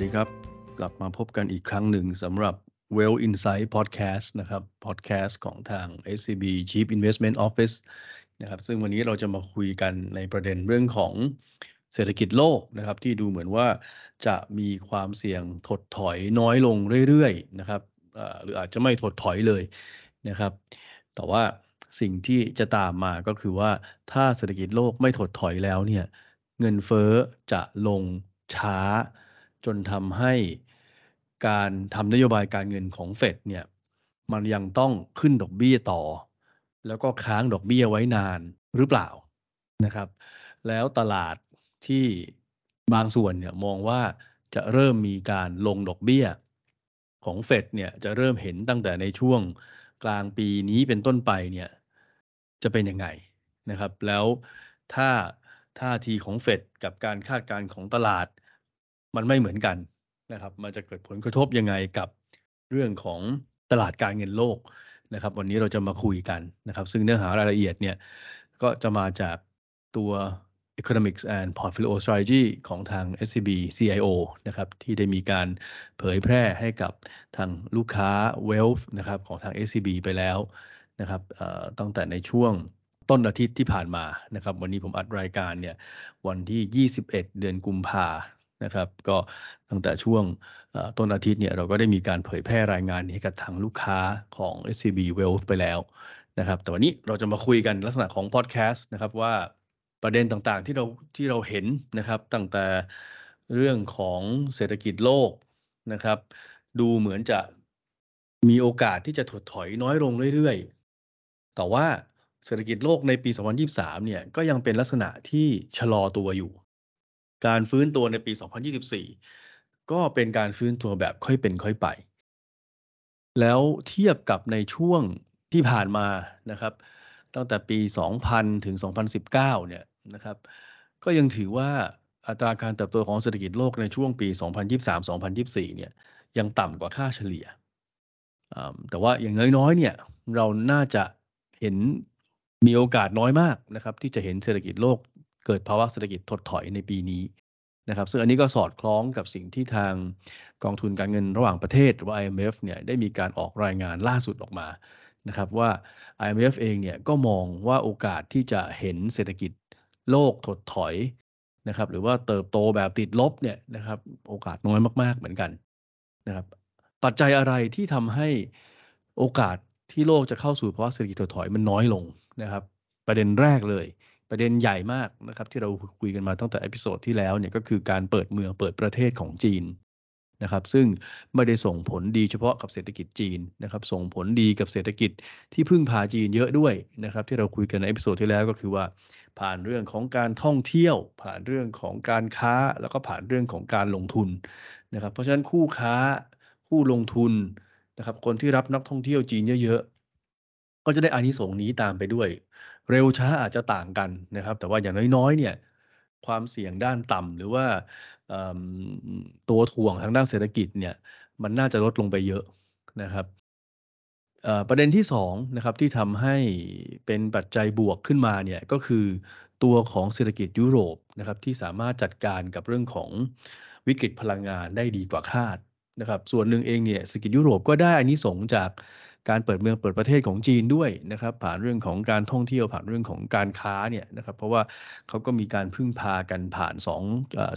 สวัสดีครับ กลับมาพบกันอีกครั้งหนึ่งสำหรับ Well Insight Podcast นะครับ podcast ของทาง SCB Chief Investment Office นะครับซึ่งวันนี้เราจะมาคุยกันในประเด็นเรื่องของเศรษฐกิจโลกนะครับ ที่ดูเหมือนว่าจะมีความเสี่ยงถดถอยน้อยลงเรื่อยๆนะครับหรืออาจจะไม่ถดถอยเลยนะครับ แต่ว่าสิ่งที่จะตามมาก็คือว่าถ้าเศรษฐกิจโลกไม่ถดถอยแล้วเนี่ยเงินเฟ้อจะลงช้า จนทำให้การทำนโยบายการเงินของเฟดเนี่ยมันยังต้องขึ้นดอกเบี้ยต่อ แล้วก็ค้างดอกเบี้ยไว้นานหรือเปล่านะครับ แล้วตลาดที่บางส่วนเนี่ยมองว่าจะเริ่มมีการลงดอกเบี้ยของเฟดเนี่ยจะเริ่มเห็นตั้งแต่ในช่วงกลางปีนี้เป็นต้นไปเนี่ยจะเป็นยังไงนะครับ แล้วถ้าท่าทีของเฟดกับการคาดการณ์ของตลาด มันไม่เหมือนกันนะครับ มันจะเกิดผลกระทบยังไงกับเรื่องของตลาดการเงินโลกนะครับ วันนี้เราจะมาคุยกันนะครับ ซึ่งเนื้อหารายละเอียดเนี่ยก็จะมาจากตัว Economics and Portfolio Strategy ของทาง SCB CIO นะครับ ที่ได้มีการเผยแพร่ให้กับทางลูกค้า Wealth นะครับของทาง SCB ไปแล้วนะครับตั้งแต่ในช่วงต้นอาทิตย์ที่ผ่านมานะครับ วันนี้ผมอัดรายการเนี่ยวันที่ 21 เดือนกุมภา นะครับ ก็ตั้งแต่ช่วงต้นอาทิตย์เนี่ยเราก็ได้มีการเผยแพร่รายงานนี้กับทางลูกค้าของ SCB Wealth ไปแล้วนะครับ แต่วันนี้เราจะมาคุยกันลักษณะของพอดแคสต์นะครับว่าประเด็นต่างๆที่เราที่เราเห็นนะครับตั้งแต่เรื่องของเศรษฐกิจโลกนะครับ ดูเหมือนจะมีโอกาสที่จะถดถอยน้อยลงเรื่อยๆ แต่ว่าเศรษฐกิจโลกในปี 2023 เนี่ยก็ยังเป็นลักษณะที่ชะลอตัวอยู่ การฟื้นตัวในปี 2024 ก็เป็นการฟื้นตัวแบบค่อยเป็นค่อยไป แล้วเทียบกับในช่วงที่ผ่านมานะครับ ตั้งแต่ปี 2000 ถึง 2019 เนี่ยนะครับ ก็ยังถือว่าอัตราการเติบโตของเศรษฐกิจโลกในช่วงปี 2023-2024 เนี่ยยังต่ำกว่าค่าเฉลี่ย แต่ว่าอย่างน้อยๆ เนี่ยเราน่าจะเห็นมีโอกาสน้อยมากนะครับ ที่จะเห็นเศรษฐกิจโลก เกิดภาวะเศรษฐกิจถดถอยในปีนี้นะครับ ซึ่งอันนี้ก็สอดคล้องกับสิ่งที่ทางกองทุนการเงินระหว่างประเทศหรือว่า IMF เนี่ยได้มีการออกรายงานล่าสุดออกมานะครับว่า IMF เองเนี่ยก็มองว่าโอกาสที่จะเห็นเศรษฐกิจโลกถดถอยนะครับ หรือว่าเติบโตแบบติดลบเนี่ยนะครับ โอกาสน้อยมาก ๆ เหมือนกันนะครับ ปัจจัยอะไรที่ทำให้โอกาสที่โลกจะเข้าสู่ภาวะเศรษฐกิจถดถอยมันน้อยลงนะครับ ประเด็นแรกเลย ประเด็นใหญ่มากนะครับ ที่เราคุยกันมาตั้งแต่ episode ที่แล้วเนี่ยก็คือการเปิดเมืองเปิดประเทศของจีนนะครับ ซึ่งไม่ได้ส่งผลดีเฉพาะกับเศรษฐกิจจีนนะครับ ส่งผลดีกับเศรษฐกิจที่พึ่งพาจีนเยอะด้วยนะครับ ที่เราคุยกันใน episode ที่แล้วก็คือว่า ผ่านเรื่องของการท่องเที่ยว ผ่านเรื่องของการค้าแล้วก็ผ่านเรื่องของการลงทุนนะครับ เพราะฉะนั้นคู่ค้าคู่ลงทุนนะครับ คนที่รับนักท่องเที่ยวจีนเยอะ ๆ ก็จะได้อานิสงส์นี้ตามไปด้วย เร็วช้าอาจจะต่างกันนะครับ แต่ว่าอย่างน้อยๆเนี่ยความเสี่ยงด้านต่ำหรือว่าตัวถ่วงทางด้านเศรษฐกิจเนี่ยมันน่าจะลดลงไปเยอะนะครับประเด็นที่2นะครับที่ทำให้เป็นปัจจัยบวกขึ้นมาเนี่ยก็คือตัวของเศรษฐกิจยุโรปนะครับที่สามารถจัดการกับเรื่องของวิกฤตพลังงานได้ดีกว่าคาดนะครับส่วนหนึ่งเองเนี่ยเศรษฐกิจยุโรปก็ได้อันนี้สงจาก การเปิดเมืองเปิดประเทศของจีนด้วยนะครับ ผ่านเรื่องของการท่องเที่ยวผ่านเรื่องของการค้าเนี่ยนะครับ เพราะว่าเขาก็มีการพึ่งพากันผ่าน2อ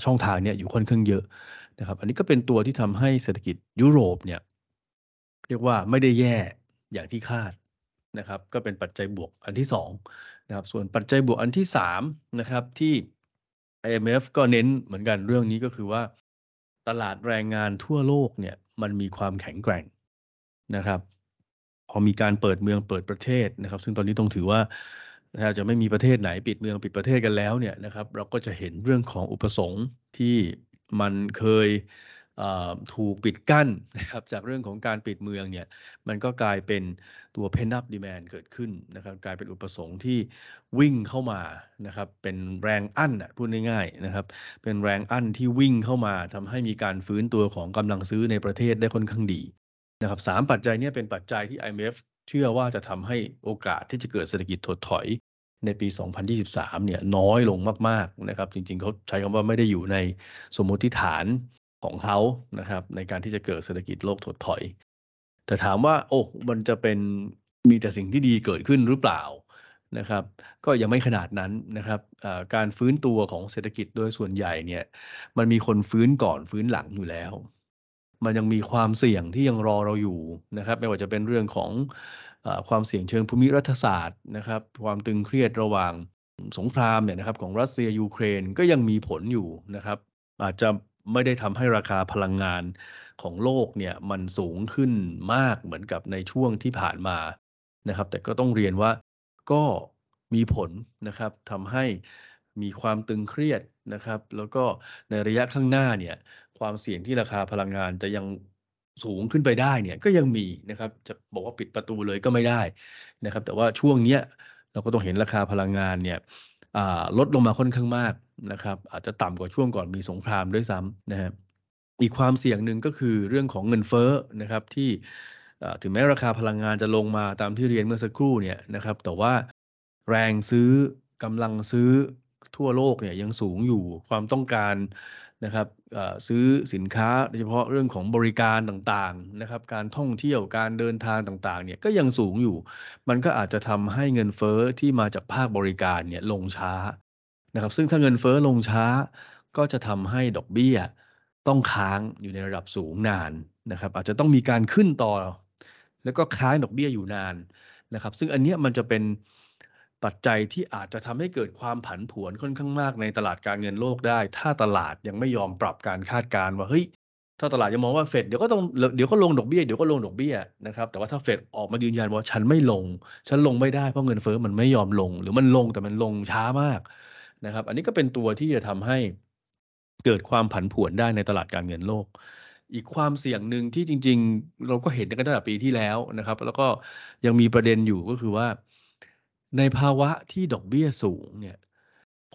ช่องทางเนี่ยอยู่ค่อนข้างเยอะนะครับ อันนี้ก็เป็นตัวที่ทำให้เศรษฐกิจยุโรปเนี่ยเรียกว่าไม่ได้แย่อย่างที่คาดนะครับ ก็เป็นปัจจัยบวกอันที่2นะครับ ส่วนปัจจัยบวกอันที่3นะครับที่ IMF ก็เน้นเหมือนกันเรื่องนี้ก็คือว่าตลาดแรงงานทั่วโลกเนี่ยมันมีความแข็งแกร่งนะครับ พอมีการเปิดเมืองเปิดประเทศนะครับ ซึ่งตอนนี้ต้องถือว่าถ้าจะไม่มีประเทศไหนปิดเมืองปิดประเทศกันแล้วเนี่ยนะครับ เราก็จะเห็นเรื่องของอุปสงค์ที่มันเคยถูกปิดกั้นนะครับจากเรื่องของการปิดเมืองเนี่ยมันก็กลายเป็นตัว pent up demand เกิดขึ้นนะครับกลายเป็นอุปสงค์ที่วิ่งเข้ามานะครับเป็นแรงอั้นพูดง่ายๆนะครับเป็นแรงอั้นที่วิ่งเข้ามาทำให้มีการฟื้นตัวของกำลังซื้อในประเทศได้ค่อนข้างดี นะครับสามปัจจัยนี้เป็นปัจจัยที่ IMF เชื่อว่าจะทำให้โอกาสที่จะเกิดเศรษฐกิจถดถอยในปี 2023 เนี่ยน้อยลงมากๆนะครับ จริงๆเขาใช้คำว่าไม่ได้อยู่ในสมมติฐานของเขานะครับในการที่จะเกิดเศรษฐกิจโลกถดถอย แต่ถามว่าโอ้มันจะเป็นมีแต่สิ่งที่ดีเกิดขึ้นหรือเปล่านะครับ ก็ยังไม่ขนาดนั้นนะครับการฟื้นตัวของเศรษฐกิจโดยส่วนใหญ่เนี่ยมันมีคนฟื้นก่อนฟื้นหลังอยู่แล้ว มันยังมีความเสี่ยงที่ยังรอเราอยู่นะครับ ไม่ว่าจะเป็นเรื่องของอความเสี่ยงเชิงภูมิรัฐศาสตร์นะครับ ความตึงเครียดระหว่างสงครามเนี่ยนะครับของรัสเซียยูเครนก็ยังมีผลอยู่นะครับ อาจจะไม่ได้ทำให้ราคาพลังงานของโลกเนี่ยมันสูงขึ้นมากเหมือนกับในช่วงที่ผ่านมานะครับ แต่ก็ต้องเรียนว่าก็มีผลนะครับทำให้มีความตึงเครียดนะครับ แล้วก็ในระยะข้างหน้าเนี่ย ความเสี่ยงที่ราคาพลังงานจะยังสูงขึ้นไปได้เนี่ยก็ยังมีนะครับ จะบอกว่าปิดประตูเลยก็ไม่ได้นะครับ แต่ว่าช่วงเนี้ยเราก็ต้องเห็นราคาพลังงานเนี่ยลดลงมาค่อนข้างมากนะครับ อาจจะต่ำกว่าช่วงก่อนมีสงครามด้วยซ้ำนะครับอีกความเสี่ยงหนึ่งก็คือเรื่องของเงินเฟ้อนะครับที่ถึงแม้ราคาพลังงานจะลงมาตามที่เรียนเมื่อสักครู่เนี่ยนะครับ แต่ว่าแรงซื้อกำลังซื้อ ทั่วโลกเนี่ยยังสูงอยู่ความต้องการนะครับซื้อสินค้าโดยเฉพาะเรื่องของบริการต่างๆนะครับการท่องเที่ยวการเดินทางต่างๆเนี่ยก็ยังสูงอยู่ มันก็อาจจะทำให้เงินเฟ้อที่มาจากภาคบริการเนี่ยลงช้านะครับซึ่งถ้าเงินเฟ้อลงช้า ก็จะทำให้ดอกเบี้ยต้องค้างอยู่ในระดับสูงนานนะครับอาจจะต้องมีการขึ้นต่อ แล้วก็ค้างดอกเบี้ยอยู่นานนะครับซึ่งอันนี้มันจะเป็น ปัจจัยที่อาจจะทำให้เกิดความผันผวนค่อนข้างมากในตลาดการเงินโลกได้ ถ้าตลาดยังไม่ยอมปรับการคาดการณ์ว่าเฮ้ยถ้าตลาดยังมองว่าเฟดเดี๋ยวก็ต้องเดี๋ยวก็ลงดอกเบี้ยเดี๋ยวก็ลงดอกเบี้ยนะครับแต่ว่าถ้าเฟดออกมายืนยันว่าฉันไม่ลง ฉันลงไม่ได้เพราะเงินเฟ้อมันไม่ยอมลง หรือมันลงแต่มันลงช้ามากนะครับอันนี้ก็เป็นตัวที่จะทำให้เกิดความผันผวนได้ในตลาดการเงินโลก อีกความเสี่ยงหนึ่งที่จริง ๆ เราก็เห็นกันตั้งแต่ปีที่แล้วนะครับ แล้วก็ยังมีประเด็นอยู่ก็คือว่า ในภาวะที่ดอกเบี้ยสูงเนี่ย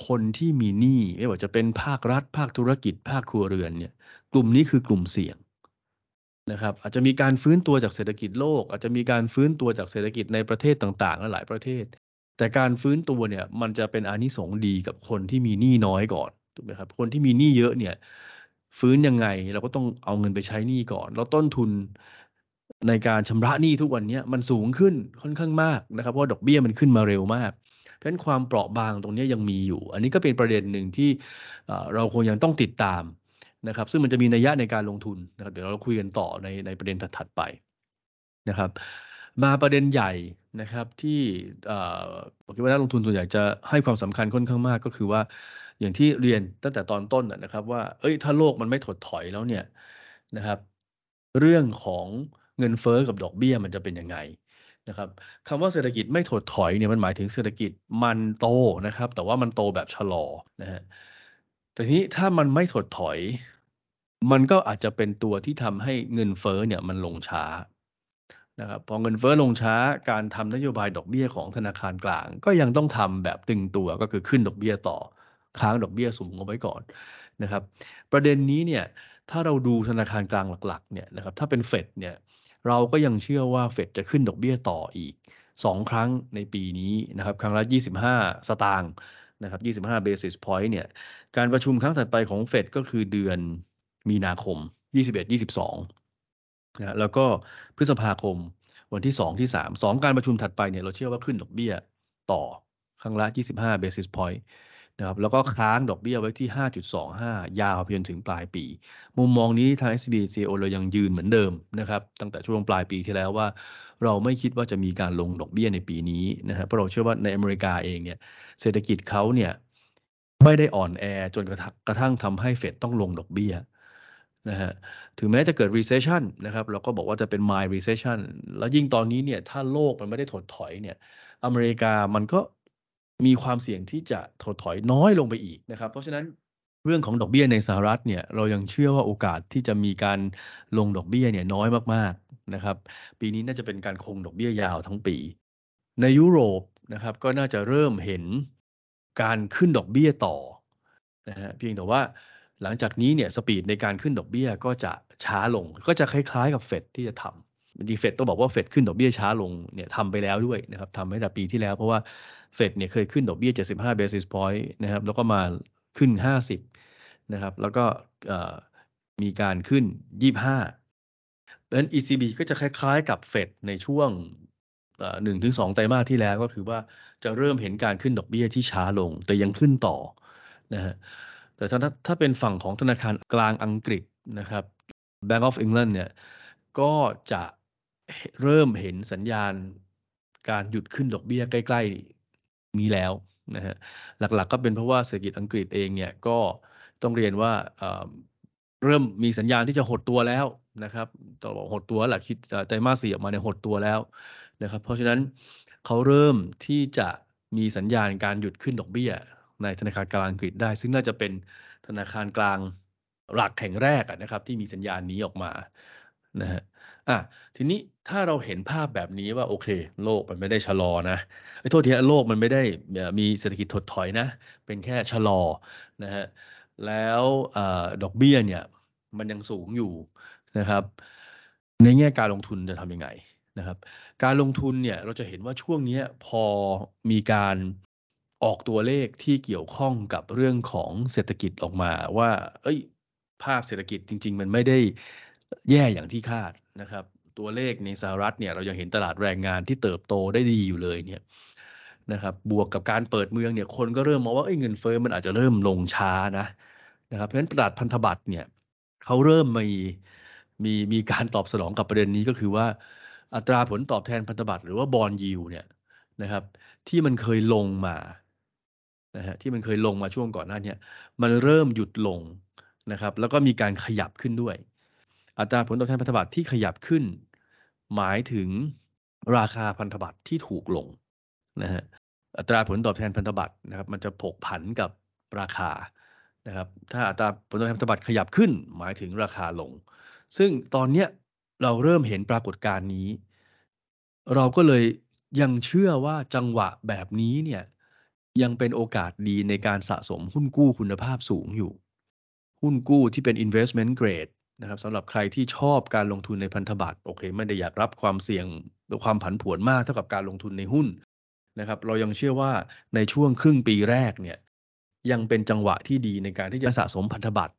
คนที่มีหนี้ไม่ว่าจะเป็นภาครัฐ ภาคธุรกิจ ภาคครัวเรือนเนี่ยกลุ่มนี้คือกลุ่มเสี่ยงนะครับอาจจะมีการฟื้นตัวจากเศรษฐกิจโลก อาจจะมีการฟื้นตัวจากเศรษฐกิจในประเทศต่างๆและหลายประเทศ แต่การฟื้นตัวเนี่ยมันจะเป็นอานิสงส์ดีกับคนที่มีหนี้น้อยก่อนถูกไหมครับคนที่มีหนี้เยอะเนี่ยฟื้นยังไงเราก็ต้องเอาเงินไปใช้หนี้ก่อน แล้วต้นทุน ในการชำระหนี้ทุกวันนี้มันสูงขึ้นค่อนข้างมากนะครับเพราะดอกเบี้ยมันขึ้นมาเร็วมาก เพราะฉะนั้นความเปราะบางตรงนี้ยังมีอยู่ อันนี้ก็เป็นประเด็นหนึ่งที่เราคงยังต้องติดตามนะครับ ซึ่งมันจะมีนัยยะในการลงทุนนะครับเดี๋ยวเราคุยกันต่อในในประเด็นถัดๆไปนะครับ มาประเด็นใหญ่นะครับที่ผมคิดว่านักลงทุนส่วนใหญ่จะให้ความสำคัญค่อนข้างมากก็คือว่าอย่างที่เรียนตั้งแต่ตอนต้นนะครับ ว่าเอ้ยถ้าโลกมันไม่ถดถอยแล้วเนี่ยนะครับ เรื่องของ เงินเฟอ้อกับดอกเบี้ยมันจะเป็นยังไงนะครับคำว่าเศรษฐกิจไม่ถดถอยเนี่ยมันหมายถึงเศรษฐกิจมันโตนะครับ แต่ว่ามันโตแบบชะลอนะฮะแต่ทีนี้ถ้ามันไม่ถดถอย มันก็อาจจะเป็นตัวที่ทำให้เงินเฟอ้อเนี่ยมันลงช้านะครับพอเงินเฟอ้อลงช้าการทำนโยบายดอกเบี้ยของธนาคารกลาง ก็ยังต้องทำแบบตึงตัวก็คือขึ้นดอกเบี้ยต่อค้างดอกเบี้ยสูงเอาไว้ก่อนนะครับ ประเด็นนี้เนี่ยถ้าเราดูธนาคารกลางหลักๆเนี่ยนะครับถ้าเป็นเฟดเนี่ย เราก็ยังเชื่อว่าเฟดจะขึ้นดอกเบี้ยต่ออีก 2 ครั้งในปีนี้นะครับครั้งละ 25 สตางค์นะครับ 25 basis point เนี่ยการประชุมครั้งถัดไปของเฟดก็คือเดือนมีนาคม 21 22นะแล้วก็พฤษภาคมวันที่ 2 ที่ 3 2 การประชุมถัดไปเนี่ยเราเชื่อว่าขึ้นดอกเบี้ยต่อครั้งละ 25 basis point นะครับแล้วก็ค้างดอกเบี้ยไว้ที่ 5.25 ยาวไปจนถึงปลายปี มุมมองนี้ทาง SCB CEO เรายังยืนเหมือนเดิมนะครับตั้งแต่ช่วงปลายปีที่แล้วว่า เราไม่คิดว่าจะมีการลงดอกเบี้ยในปีนี้นะครับเพราะเราเชื่อว่าในอเมริกาเองเนี่ยเศรษฐกิจเขาเนี่ยไม่ได้อ่อนแอจนกระกระทั่งทำให้เฟดต้องลงดอกเบี้ยนะฮะถึงแม้จะเกิด recession นะครับเราก็บอกว่าจะเป็น mild recession แล้วยิ่งตอนนี้เนี่ยถ้าโลกมันไม่ได้ถดถอยเนี่ยอเมริกามันก็ มีความเสี่ยงที่จะถดถอยน้อยลงไปอีกนะครับ เพราะฉะนั้นเรื่องของดอกเบี้ยในสหรัฐเนี่ยเรายังเชื่อว่าโอกาสที่จะมีการลงดอกเบี้ยเนี่ยน้อยมากๆนะครับ ปีนี้น่าจะเป็นการคงดอกเบี้ยยาวทั้งปี ในยุโรปนะครับก็น่าจะเริ่มเห็นการขึ้นดอกเบี้ยต่อนะฮะเพียงแต่ว่าหลังจากนี้เนี่ยสปีดในการขึ้นดอกเบี้ยก็จะช้าลง ก็จะคล้ายๆกับเฟดที่จะทำ จริงเฟดต้องบอกว่าเฟดขึ้นดอกเบี้ยช้าลงเนี่ยทำไปแล้วด้วยนะครับทำให้แต่ปีที่แล้ว เพราะว่าเฟดเนี่ยเคยขึ้นดอกเบี้ย 75 basis point นะครับแล้วก็มาขึ้น 50 นะครับ แล้วก็มีการขึ้น 25เพราะฉะนั้น ECB ก็จะคล้ายๆ กับเฟดในช่วงหนึ่งถึงสองไตรมาสที่แล้วก็คือว่าจะเริ่มเห็นการขึ้นดอกเบี้ยที่ช้าลง แต่ยังขึ้นต่อนะฮะแต่ถ้าถ้าเป็นฝั่งของธนาคารกลางอังกฤษนะครับ Bank of England เนี่ยก็จะ เริ่มเห็นสัญญาณการหยุดขึ้นดอกเบี้ยใกล้ ๆ นี้แล้วนะฮะหลักๆ ก็เป็นเพราะว่าเศรษฐกิจอังกฤษเองเนี่ยก็ต้องเรียนว่าเริ่มมีสัญญาณที่จะหดตัวแล้วนะครับต้อบอกหดตัวหละคิดไตรมาสสี่ออกมาเนี่ยหดตัวแล้วนะครับ เพราะฉะนั้นเขาเริ่มที่จะมีสัญญาณการหยุดขึ้นดอกเบี้ย ในธนาคารกลางอังกฤษได้ ซึ่งน่าจะเป็นธนาคารกลางหลักแห่งแรกนะครับ ที่มีสัญญาณนี้ออกมานะฮะ อะทีนี้ถ้าเราเห็นภาพแบบนี้ว่าโอเค โลกมันไม่ได้ชะลอนะไอ้โทษทีโลกมันไม่ได้มีเศรษฐกิจถดถอยนะ เป็นแค่ชะลอนะฮะแล้วอดอกเบี้ยเนี่ย มันยังสูงอยู่นะครับ ในแง่การลงทุนจะทำยังไงนะครับ การลงทุนเนี่ยเราจะเห็นว่าช่วงนี้พอมีการออกตัวเลขที่เกี่ยวข้องกับเรื่องของเศรษฐกิจออกมาว่า เอ้ย ภาพเศรษฐกิจจริง ๆ มันไม่ได้แย่อย่างที่คาด นะครับ ตัวเลขในสหรัฐเนี่ยเรายังเห็นตลาดแรงงานที่เติบโตได้ดีอยู่เลยเนี่ยนะครับบวกกับการเปิดเมืองเนี่ยคนก็เริ่มมองว่าเงินเฟ้อมันอาจจะเริ่มลงช้านะนะครับเพราะฉะนั้นตลาดพันธบัตรเนี่ยเขาเริ่มมีมีมีการตอบสนองกับประเด็นนี้ก็คือว่าอัตราผลตอบแทนพันธบัตรหรือว่าบอลยิวเนี่ยนะครับ ที่มันเคยลงมานะฮะที่มันเคยลงมาช่วงก่อนหน้านี้มันเริ่มหยุดลงนะครับ แล้วก็มีการขยับขึ้นด้วย อัตราผลตอบแทนพันธบัตรที่ขยับขึ้น หมายถึงราคาพันธบัตรที่ถูกลงนะฮะอัตราผลตอบแทนพันธบัตรนะครับ มันจะผกผันกับราคานะครับ ถ้าอัตราผลตอบแทนพันธบัตรขยับขึ้น หมายถึงราคาลง ซึ่งตอนเนี้ยเราเริ่มเห็นปรากฏการณ์นี้ เราก็เลยยังเชื่อว่าจังหวะแบบนี้เนี่ยยังเป็นโอกาสดีในการสะสมหุ้นกู้คุณภาพสูงอยู่ หุ้นกู้ที่เป็น investment grade นะครับสำหรับใครที่ชอบการลงทุนในพันธบัตรโอเค ไม่ได้อยากรับความเสี่ยงหรือความผันผวนมากเท่ากับการลงทุนในหุ้นนะครับเรายังเชื่อว่าในช่วงครึ่งปีแรกเนี่ยยังเป็นจังหวะที่ดีในการที่จะสะสมพันธบัตร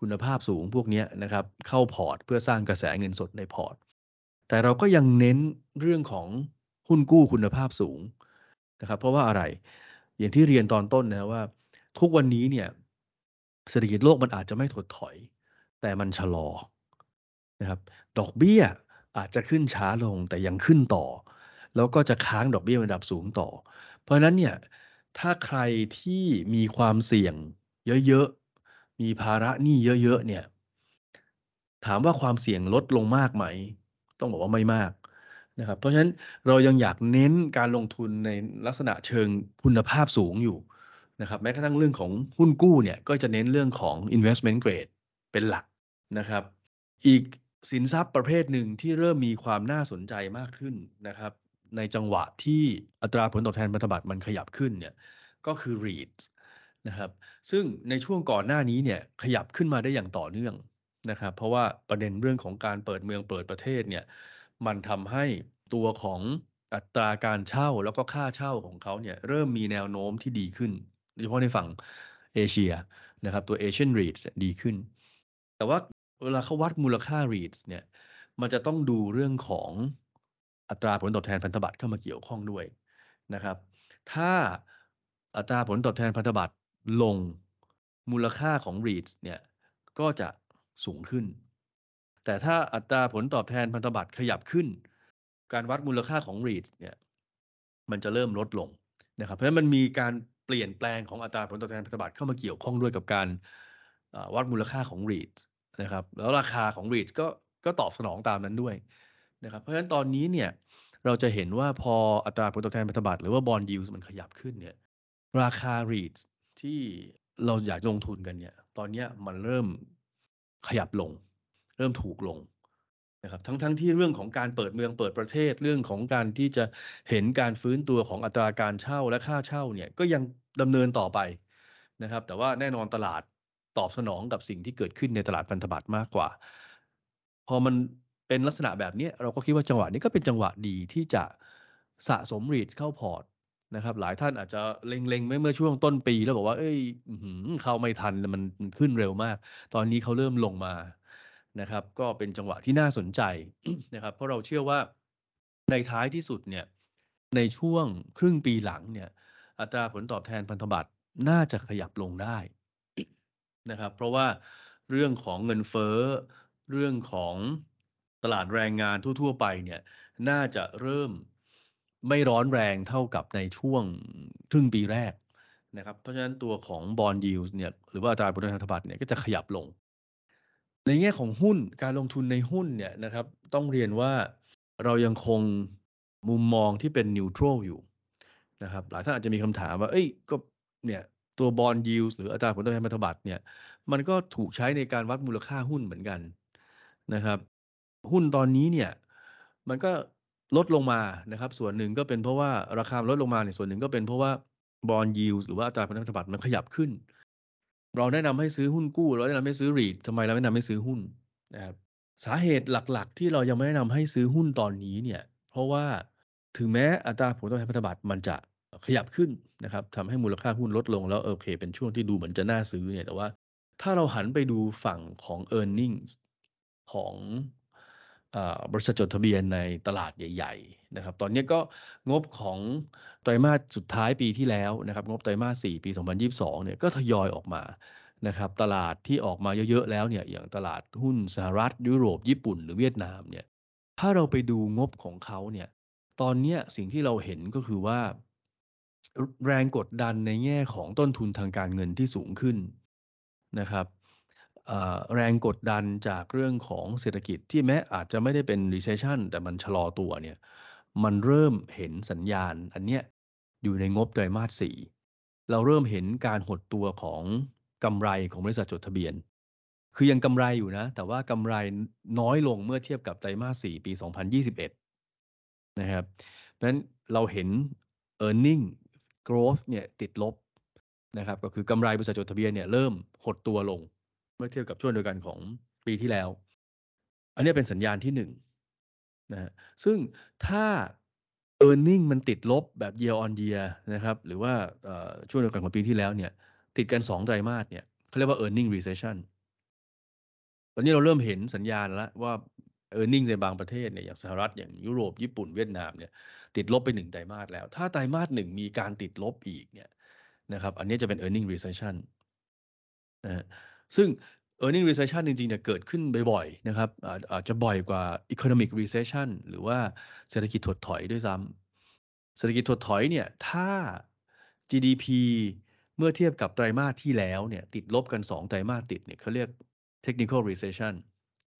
คุณภาพสูงพวกนี้นะครับเข้าพอร์ตเพื่อสร้างกระแสเงินสดในพอร์ต แต่เราก็ยังเน้นเรื่องของหุ้นกู้คุณภาพสูงนะครับเพราะว่าอะไรอย่างที่เรียนตอนต้นนะว่า ทุกวันนี้เนี่ยเศรษฐกิจโลกมันอาจจะไม่ถดถอย แต่มันชะลอนะครับ ดอกเบี้ยอาจจะขึ้นช้าลงแต่ยังขึ้นต่อ แล้วก็จะค้างดอกเบี้ยระดับสูงต่อ เพราะนั้นเนี่ยถ้าใครที่มีความเสี่ยงเยอะๆ มีภาระหนี้เยอะๆเนี่ย ถามว่าความเสี่ยงลดลงมากไหม ต้องบอกว่าไม่มากนะครับ เพราะฉะนั้นเรายังอยากเน้นการลงทุนในลักษณะเชิงคุณภาพสูงอยู่นะครับ แม้กระทั่งเรื่องของหุ้นกู้เนี่ย ก็จะเน้นเรื่องของ investment grade เป็นหลักนะครับ อีกสินทรัพย์ประเภทหนึ่งที่เริ่มมีความน่าสนใจมากขึ้นนะครับ ในจังหวะที่อัตราผลตอบแทนพันธบัตรมันขยับขึ้นเนี่ยก็คือ REITs นะครับ ซึ่งในช่วงก่อนหน้านี้เนี่ยขยับขึ้นมาได้อย่างต่อเนื่องนะครับ เพราะว่าประเด็นเรื่องของการเปิดเมืองเปิดประเทศเนี่ยมันทำให้ตัวของอัตราการเช่าแล้วก็ค่าเช่าของเขาเนี่ยเริ่มมีแนวโน้มที่ดีขึ้น โดยเฉพาะในฝั่งเอเชียนะครับตัว Asian REITs ดีขึ้น แต่ว่าเวลาเขาวัดมูลค่า REITs เนี่ย มันจะต้องดูเรื่องของอัตราผลตอบแทนพันธบัตรเข้ามาเกี่ยวข้องด้วยนะครับ ถ้าอัตราผลตอบแทนพันธบัตรลงมูลค่าของ REITs เนี่ยก็จะสูงขึ้น แต่ถ้าอัตราผลตอบแทนพันธบัตรขยับขึ้น การวัดมูลค่าของ REITs เนี่ยมันจะเริ่มลดลงนะครับ เพราะฉะนั้นมันมีการเปลี่ยนแปลงของอัตราผลตอบแทนพันธบัตรเข้ามาเกี่ยวข้องด้วยกับการ วัดมูลค่าของ REIT นะครับ แล้วราคาของ REIT ก็ก็ตอบสนองตามนั้นด้วยนะครับ เพราะฉะนั้นตอนนี้เนี่ยเราจะเห็นว่าพออัตราผลตอบแทนพันธบัตรหรือว่าบอลยูสมันขยับขึ้นเนี่ยราคา REIT ที่เราอยากลงทุนกันเนี่ย ตอนนี้มันเริ่มขยับลง เริ่มถูกลงนะครับทั้งทั้งที่เรื่องของการเปิดเมืองเปิดประเทศเรื่องของการที่จะเห็นการฟื้นตัวของอัตราการเช่าและค่าเช่าเนี่ยก็ยังดำเนินต่อไปนะครับ แต่ว่าแน่นอนตลาด ตอบสนองกับสิ่งที่เกิดขึ้นในตลาดพันธบัตรมากกว่า พอมันเป็นลักษณะแบบนี้เราก็คิดว่าจังหวะนี้ก็เป็นจังหวะดีที่จะสะสมรีดเข้าพอร์ตนะครับ หลายท่านอาจจะเล็งๆไว้เมื่อช่วงต้นปีแล้วบอกว่า เอ้ยเข้าไม่ทันมันขึ้นเร็วมาก ตอนนี้เขาเริ่มลงมานะครับ ก็เป็นจังหวะที่น่าสนใจนะครับ เพราะเราเชื่อว่าในท้ายที่สุดเนี่ยในช่วงครึ่งปีหลังเนี่ย อัตราผลตอบแทนพันธบัตรน่าจะขยับลงได้ นะครับ เพราะว่าเรื่องของเงินเฟ้อ เรื่องของตลาดแรงงานทั่ว ๆ ไปเนี่ยน่าจะเริ่มไม่ร้อนแรงเท่ากับในช่วงครึ่งปีแรกนะครับเพราะฉะนั้นตัวของ bond yield เนี่ยหรือว่าอัตราผลตอบแทนพันธบัตรเนี่ยก็จะขยับลง ในแง่ของหุ้นการลงทุนในหุ้นเนี่ยนะครับ ต้องเรียนว่าเรายังคงมุมมองที่เป็นนิวทรัลอยู่นะครับ หลายท่านอาจจะมีคำถามว่า เอ้ยก็เนี่ย ตัว bond yield หรืออัตราผลตอบแทนพันธบัตรเนี่ยมันก็ถูกใช้ในการวัดมูลค่าหุ้นเหมือนกันนะครับ หุ้นตอนนี้เนี่ยมันก็ลดลงมานะครับ ส่วนหนึ่งก็เป็นเพราะว่าราคาลดลงมาเนี่ยส่วนหนึ่งก็เป็นเพราะว่า bond yield หรือว่าอัตราผลตอบแทนพันธบัตรมันขยับขึ้น เราแนะนำให้ซื้อหุ้นกู้ เราแนะนำให้ซื้อ REIT ทำไมเราไม่แนะนำให้ซื้อหุ้นนะครับสาเหตุหลักๆ ที่เรายังไม่แนะนำให้ซื้อหุ้นตอนนี้เนี่ย เพราะว่าถึงแม้อัตราผลตอบแทนพันธบัตรมันจะ ขยับขึ้นนะครับทำให้มูลค่าหุ้นลดลงแล้วโอเค เป็นช่วงที่ดูเหมือนจะน่าซื้อเนี่ยแต่ว่าถ้าเราหันไปดูฝั่งของ e a r n i n g ของบริษัทจดทะเบียนในตลาดใหญ่ ๆ นะครับ ตอนนี้ก็งบของไตรมาสสุดท้ายปีที่แล้วนะครับ งบไตรมาส 4 ปี 2022 เนี่ยก็ทยอยออกมานะครับ ตลาดที่ออกมาเยอะๆแล้วเนี่ย อย่างตลาดหุ้นสหรัฐ ยุโรป ญี่ปุ่น หรือเวียดนามเนี่ย ถ้าเราไปดูงบของเขาเนี่ย ตอนนี้สิ่งที่เราเห็นก็คือว่า แรงกดดันในแง่ของต้นทุนทางการเงินที่สูงขึ้นนะครับแรงกดดันจากเรื่องของเศรษฐกิจที่แม้อาจจะไม่ได้เป็น recession แต่มันชะลอตัวเนี่ยมันเริ่มเห็นสัญญาณอันเนี้ยอยู่ในงบไตรมาสสี่เราเริ่มเห็นการหดตัวของกำไรของบริษัทจดทะเบียน คือยังกำไรอยู่นะ แต่ว่ากำไรน้อยลงเมื่อเทียบกับไตรมาสสี่ปี 2021 นะครับเพราะฉะนั้นเราเห็น e a r n i n g growth เนี่ยติดลบนะครับก็คือกำไรบริษัทจดทะเบียนเนี่ยเริ่มหดตัวลง เมื่อเทียบกับช่วงเดียวกันของปีที่แล้ว อันนี้เป็นสัญญาณที่หนึ่งนะฮะซึ่งถ้า e a r n i n g มันติดลบแบบ year on year นะครับหรือว่าช่วงเดียวกันของปีที่แล้วเนี่ยติดกันสองไตรมาสเนี่ยเขาเรียกว่า e a r n i n g recession ตอนนี้เราเริ่มเห็นสัญญาณแล้วว่า e a r n i n g ในบางประเทศเนี่ยอย่างสหรัฐอย่างยุโรปญี่ปุ่นเวียดนามเนี่ยติดลบไปหนึ่งไตรมาสแล้ว ถ้าไตรมาสหนึ่งมีการติดลบอีกเนี่ยนะครับอันนี้จะเป็น e a r n i n g recession นะซึ่ง earning recession จริงๆเนี่ยเกิดขึ้นบ่อยๆนะครับอาจจะบ่อยกว่า economic recession หรือว่าเศรษฐกิจถดถอยด้วยซ้ำเศรษฐกิจถดถอยเนี่ยถ้า GDP เมื่อเทียบกับไตรมาสที่แล้วเนี่ยติดลบกัน 2 ไตรมาสติดเนี่ยเขาเรียก technical recession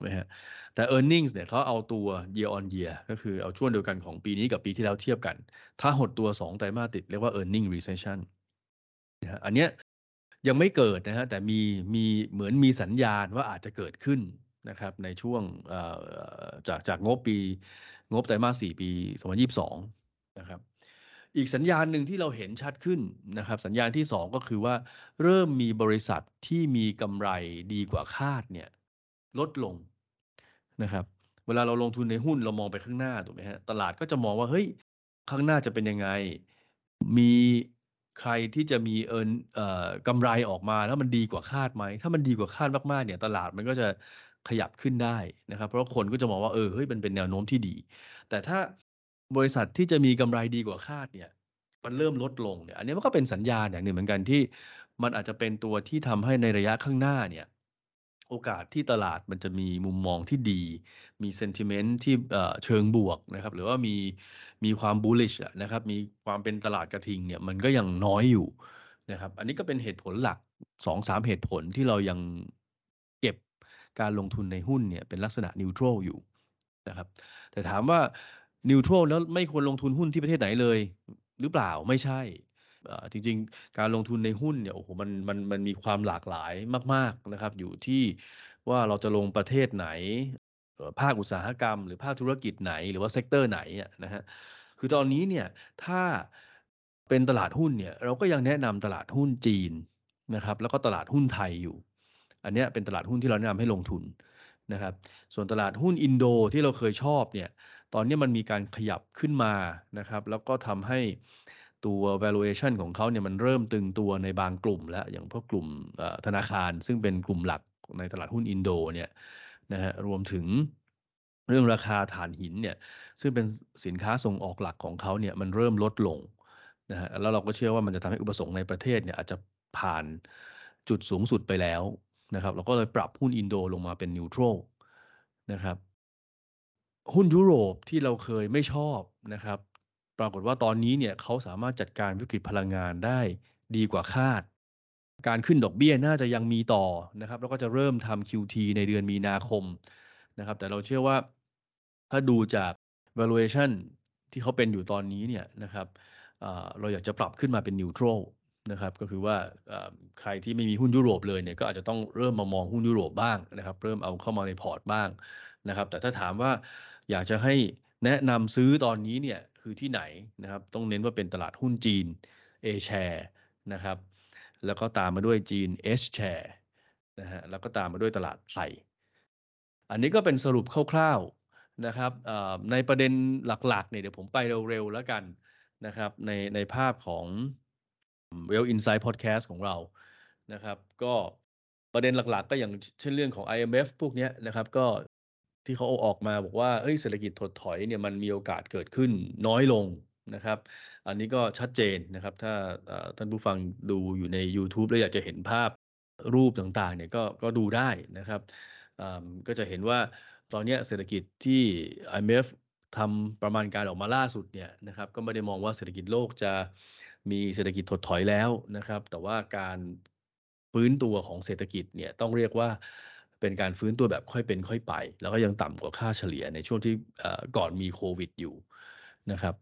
นะฮะแต่ earnings เนี่ยเขาเอาตัว year on year ก็คือเอาช่วงเดียวกันของปีนี้กับปีที่แล้วเทียบกัน ถ้าหดตัว 2 ไตรมาสติดเรียกว่า earning recession นะฮะอันเนี้ยยังไม่เกิดนะฮะแต่มีมีเหมือนมีสัญญาณว่าอาจจะเกิดขึ้นนะครับในช่วงจากจากงบปีงบไตรมาส 4 ปี 2022 นะครับอีกสัญญาณหนึ่งที่เราเห็นชัดขึ้นนะครับสัญญาณที่ 2 ก็คือว่าเริ่มมีบริษัทที่มีกำไรดีกว่าคาดเนี่ย ลดลงนะครับ เวลาเราลงทุนในหุ้นเรามองไปข้างหน้าถูกไหมฮะตลาดก็จะมองว่าเฮ้ยข้างหน้าจะเป็นยังไง มีใครที่จะมีเอินกำไรออกมาแล้วมันดีกว่าคาดไหม ถ้ามันดีกว่าคาดมากๆเนี่ยตลาดมันก็จะขยับขึ้นได้นะครับ เพราะคนก็จะมองว่าเออเฮ้ยมันเป็นแนวโน้มที่ดี แต่ถ้าบริษัทที่จะมีกำไรดีกว่าคาดเนี่ย มันเริ่มลดลงเนี่ย อันนี้มันก็เป็นสัญญาณอย่างหนึ่งเหมือนกันที่ มันอาจจะเป็นตัวที่ทำให้ในระยะข้างหน้าเนี่ย โอกาสที่ตลาดมันจะมีมุมมองที่ดี มีเซนติเมนต์ที่เชิงบวกนะครับ หรือว่ามีมีความ bullish นะครับ มีความเป็นตลาดกระทิงเนี่ยมันก็ยังน้อยอยู่นะครับ อันนี้ก็เป็นเหตุผลหลักสองสามเหตุผลที่เรายังเก็บการลงทุนในหุ้นเนี่ยเป็นลักษณะ neutral อยู่นะครับ แต่ถามว่า neutral แล้วไม่ควรลงทุนหุ้นที่ประเทศไหนเลย หรือเปล่าไม่ใช่ จริง ๆ การลงทุนในหุ้นเนี่ยโอ้โหมันมันมันมีความหลากหลายมาก ๆนะครับ อยู่ที่ว่าเราจะลงประเทศไหน ภาคอุตสาหกรรม หรือภาคธุรกิจไหนหรือว่า sector ไหนนะฮะคือตอนนี้เนี่ยถ้าเป็นตลาดหุ้นเนี่ยเราก็ยังแนะนำตลาดหุ้นจีนนะครับแล้วก็ตลาดหุ้นไทยอยู่ อันนี้เป็นตลาดหุ้นที่เราแนะนำให้ลงทุนนะครับส่วนตลาดหุ้นอินโดที่เราเคยชอบเนี่ยตอนนี้มันมีการขยับขึ้นมานะครับแล้วก็ทำให้ ตัว valuation ของเขาเนี่ยมันเริ่มตึงตัวในบางกลุ่มแล้ว อย่างพวกกลุ่มธนาคาร ซึ่งเป็นกลุ่มหลักในตลาดหุ้นอินโดเนี่ยนะฮะรวมถึงเรื่องราคาถ่านหินเนี่ยซึ่งเป็นสินค้าส่งออกหลักของเขาเนี่ยมันเริ่มลดลงนะฮะแล้วเราก็เชื่อว่ามันจะทำให้อุปสงค์ในประเทศเนี่ยอาจจะผ่านจุดสูงสุดไปแล้วนะครับเราก็เลยปรับหุ้นอินโดลงมาเป็นนิวทรัลนะครับหุ้นยุโรปที่เราเคยไม่ชอบนะครับ ปรากฏว่าตอนนี้เนี่ยเขาสามารถจัดการวิกฤตพลังงานได้ดีกว่าคาด การขึ้นดอกเบี้ยน่าจะยังมีต่อนะครับ แล้วก็จะเริ่มทำ QT ในเดือนมีนาคมนะครับ แต่เราเชื่อว่าถ้าดูจาก valuation ที่เขาเป็นอยู่ตอนนี้เนี่ยนะครับเราอยากจะปรับขึ้นมาเป็น neutral นะครับก็คือว่าใครที่ไม่มีหุ้นยุโรปเลยเนี่ยก็อาจจะต้องเริ่มมามองหุ้นยุโรปบ้างนะครับ เริ่มเอาเข้ามาในพอร์ตบ้างนะครับ แต่ถ้าถามว่าอยากจะให้แนะนำซื้อตอนนี้เนี่ย คือที่ไหนนะครับ ต้องเน้นว่าเป็นตลาดหุ้นจีน A share นะครับ แล้วก็ตามมาด้วยจีน S share นะฮะแล้วก็ตามมาด้วยตลาดไทย อันนี้ก็เป็นสรุปคร่าวๆนะครับในประเด็นหลักๆเนี่ยเดี๋ยวผมไปเร็วๆแล้วกันนะครับในในภาพของ Well Insight Podcast ของเรานะครับ ก็ประเด็นหลักๆ ก็อย่างเช่นเรื่องของ IMF พวกนี้นะครับ ก็ ที่เขาออกมาบอกว่าเฮ้ยเศรษฐกิจถดถอยเนี่ยมันมีโอกาสเกิดขึ้นน้อยลงนะครับ อันนี้ก็ชัดเจนนะครับ ถ้าท่านผู้ฟังดูอยู่ใน YouTube แล้วอยากจะเห็นภาพรูปต่างๆเนี่ยก็ก็ดูได้นะครับ ก็จะเห็นว่าตอนนี้เศรษฐกิจที่ IMF ทำประมาณการออกมาล่าสุดเนี่ยนะครับก็ไม่ได้มองว่าเศรษฐกิจโลกจะมีเศรษฐกิจถดถอยแล้วนะครับ แต่ว่าการฟื้นตัวของเศรษฐกิจเนี่ยต้องเรียกว่า เป็นการฟื้นตัวแบบค่อยเป็นค่อยไป แล้วก็ยังต่ำกว่าค่าเฉลี่ยในช่วงที่ก่อนมีโควิดอยู่นะครับ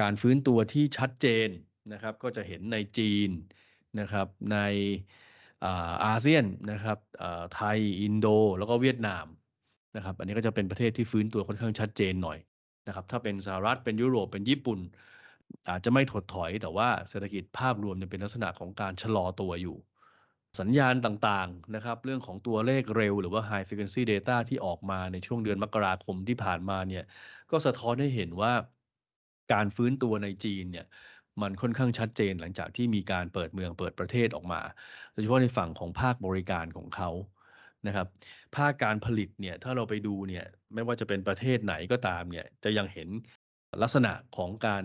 การฟื้นตัวที่ชัดเจนนะครับ ก็จะเห็นในจีนนะครับในอาเซียนนะครับไทยอินโด แล้วก็เวียดนามนะครับ อันนี้ก็จะเป็นประเทศที่ฟื้นตัวค่อนข้างชัดเจนหน่อยนะครับ ถ้าเป็นสหรัฐเป็นยุโรปเป็นญี่ปุ่น อาจจะไม่ถดถอยแต่ว่าเศรษฐกิจภาพรวมเป็นลักษณะของการชะลอตัวอยู่ สัญญาณต่างๆนะครับเรื่องของตัวเลขเร็วหรือว่า high frequency data ที่ออกมาในช่วงเดือนมกราคมที่ผ่านมาเนี่ยก็สะท้อนให้เห็นว่าการฟื้นตัวในจีนเนี่ยมันค่อนข้างชัดเจนหลังจากที่มีการเปิดเมืองเปิดประเทศออกมาโดยเฉพาะในฝั่งของภาคบริการของเขานะครับภาคการผลิตเนี่ยถ้าเราไปดูเนี่ยไม่ว่าจะเป็นประเทศไหนก็ตามเนี่ยจะยังเห็นลักษณะของการ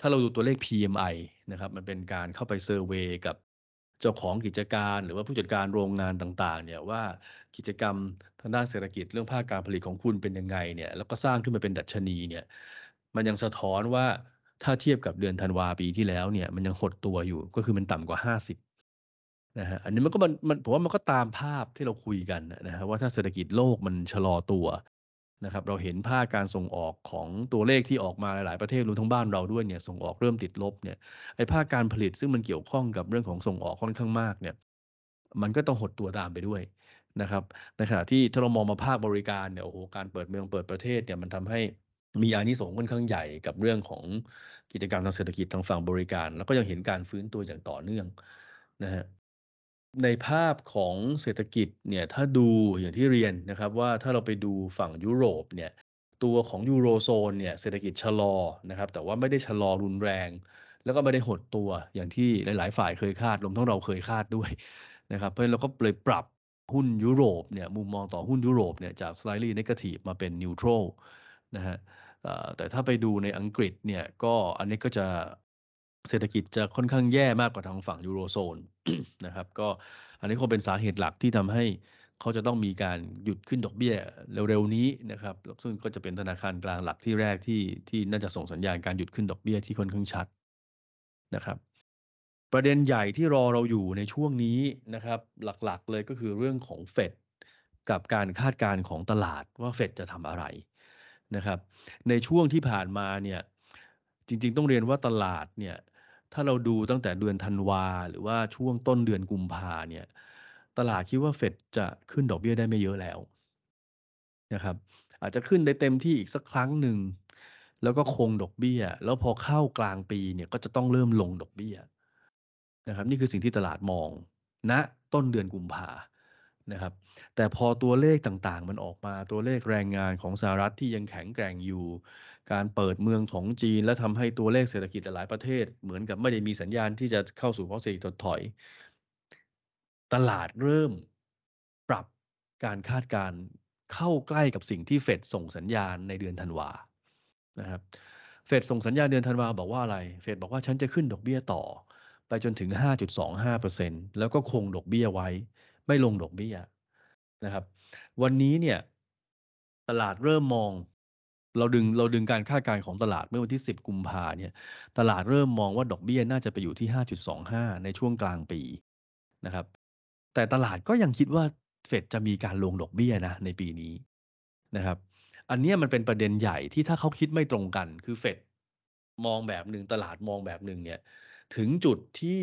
ถ้าเราดูตัวเลข PMI นะครับมันเป็นการเข้าไปเซอร์เวยกับ จ้าของกิจการหรือว่าผู้จัดการโรงงานต่างๆเนี่ยว่ากิจกรรมทางด้านเศรษฐกิจเรื่องภาคการผลิตของคุณเป็นยังไงเนี่ยแล้วก็สร้างขึ้นมาเป็นดัชนีเนี่ยมันยังสะท้อนว่าถ้าเทียบกับเดือนธันวาปีที่แล้วเนี่ยมันยังหดตัวอยู่ก็คือมันต่ำกว่า 50นะฮะอันนี้มันก็มันผมว่ามันก็ตามภาพที่เราคุยกันนะฮะว่าถ้าเศรษฐกิจโลกมันชะลอตัว นะครับเราเห็นภาพการส่งออกของตัวเลขที่ออกมาหลาย ๆ ประเทศรวมทั้งบ้านเราด้วยเนี่ยส่งออกเริ่มติดลบเนี่ยไอ้ภาคการผลิตซึ่งมันเกี่ยวข้องกับเรื่องของส่งออกค่อนข้างมากเนี่ยมันก็ต้องหดตัวตามไปด้วยนะครับในขณะที่ถ้าเรามองมาภาคบริการเนี่ยโอ้โหการเปิดเมืองเปิดประเทศเนี่ยมันทำให้มีอานิสงส์ค่อนข้างใหญ่กับเรื่องของกิจกรรมทางเศรษฐกิจทางฝั่งบริการ แล้วก็ยังเห็นการฟื้นตัวอย่างต่อเนื่องนะฮะ ในภาพของเศรษฐกิจเนี่ยถ้าดูอย่างที่เรียนนะครับว่าถ้าเราไปดูฝั่งยุโรปเนี่ยตัวของยูโรโซนเนี่ยเศรษฐกิจชะลอนะครับแต่ว่าไม่ได้ชะลอรุนแรง แล้วก็ไม่ได้หดตัวอย่างที่หลาย ๆ ฝ่ายเคยคาดรวมทั้งเราเคยคาดด้วยนะครับเพราะฉะนั้นเราก็เลยปรับหุ้นยุโรปเนี่ยมุมมองต่อหุ้นยุโรปเนี่ยจาก slightly negative มาเป็น neutral นะฮะแต่ถ้าไปดูในอังกฤษเนี่ยก็อันนี้ก็จะ เศรษฐกิจจะค่อนข้างแย่มากกว่าทางฝั่งยูโรโซนนะครับ ก็อันนี้คงเป็นสาเหตุหลักที่ทำให้เขาจะต้องมีการหยุดขึ้นดอกเบี้ยเร็วๆนี้นะครับ ซึ่งก็จะเป็นธนาคารกลางหลักที่แรกที่ที่น่าจะส่งสัญญาณการหยุดขึ้นดอกเบี้ยที่ค่อนข้างชัดนะครับ ประเด็นใหญ่ที่รอเราอยู่ในช่วงนี้นะครับ หลักๆเลยก็คือเรื่องของเฟดกับการคาดการณ์ของตลาดว่าเฟดจะทำอะไรนะครับ ในช่วงที่ผ่านมาเนี่ย จริง ๆ ต้องเรียนว่าตลาดเนี่ย ถ้าเราดูตั้งแต่เดือนธันวา หรือว่าช่วงต้นเดือนกุมภาเนี่ย ตลาดคิดว่าเฟดจะขึ้นดอกเบี้ยได้ไม่เยอะแล้วนะครับ อาจจะขึ้นได้เต็มที่อีกสักครั้งหนึ่ง แล้วก็คงดอกเบี้ย แล้วพอเข้ากลางปีเนี่ยก็จะต้องเริ่มลงดอกเบี้ยนะครับ นี่คือสิ่งที่ตลาดมองณนะต้นเดือนกุมภานะครับ แต่พอตัวเลขต่างๆ มันออกมาตัวเลขแรงงานของสหรัฐที่ยังแข็งแกร่งอยู่ การเปิดเมืองของจีน และทำให้ตัวเลขเศรษฐกิจหลายประเทศ เหมือนกับไม่ได้มีสัญญาณที่จะเข้าสู่ภาวะเศรษฐกิจถดถอย ตลาดเริ่มปรับการคาดการเข้าใกล้กับสิ่งที่เฟดส่งสัญญาณในเดือนธันวานะครับเฟดส่งสัญญาณเดือนธันวาบอกว่าอะไร เฟดบอกว่าฉันจะขึ้นดอกเบี้ยต่อ ไปจนถึง 5.25%แล้วก็คงดอกเบี้ยไว้ ไม่ลงดอกเบี้ยนะครับ วันนี้เนี่ยตลาดเริ่มมอง เราดึงเราดึงการคาดการณ์ของตลาดเมื่อวันที่ 10 กุมภาเนี่ยตลาดเริ่มมองว่าดอกเบี้ยน่าจะไปอยู่ที่ 5.25 ในช่วงกลางปีนะครับ แต่ตลาดก็ยังคิดว่าเฟดจะมีการลงดอกเบี้ยนะในปีนี้นะครับ อันนี้มันเป็นประเด็นใหญ่ที่ถ้าเขาคิดไม่ตรงกัน คือเฟดมองแบบหนึ่งตลาดมองแบบหนึ่งเนี่ยถึงจุดที่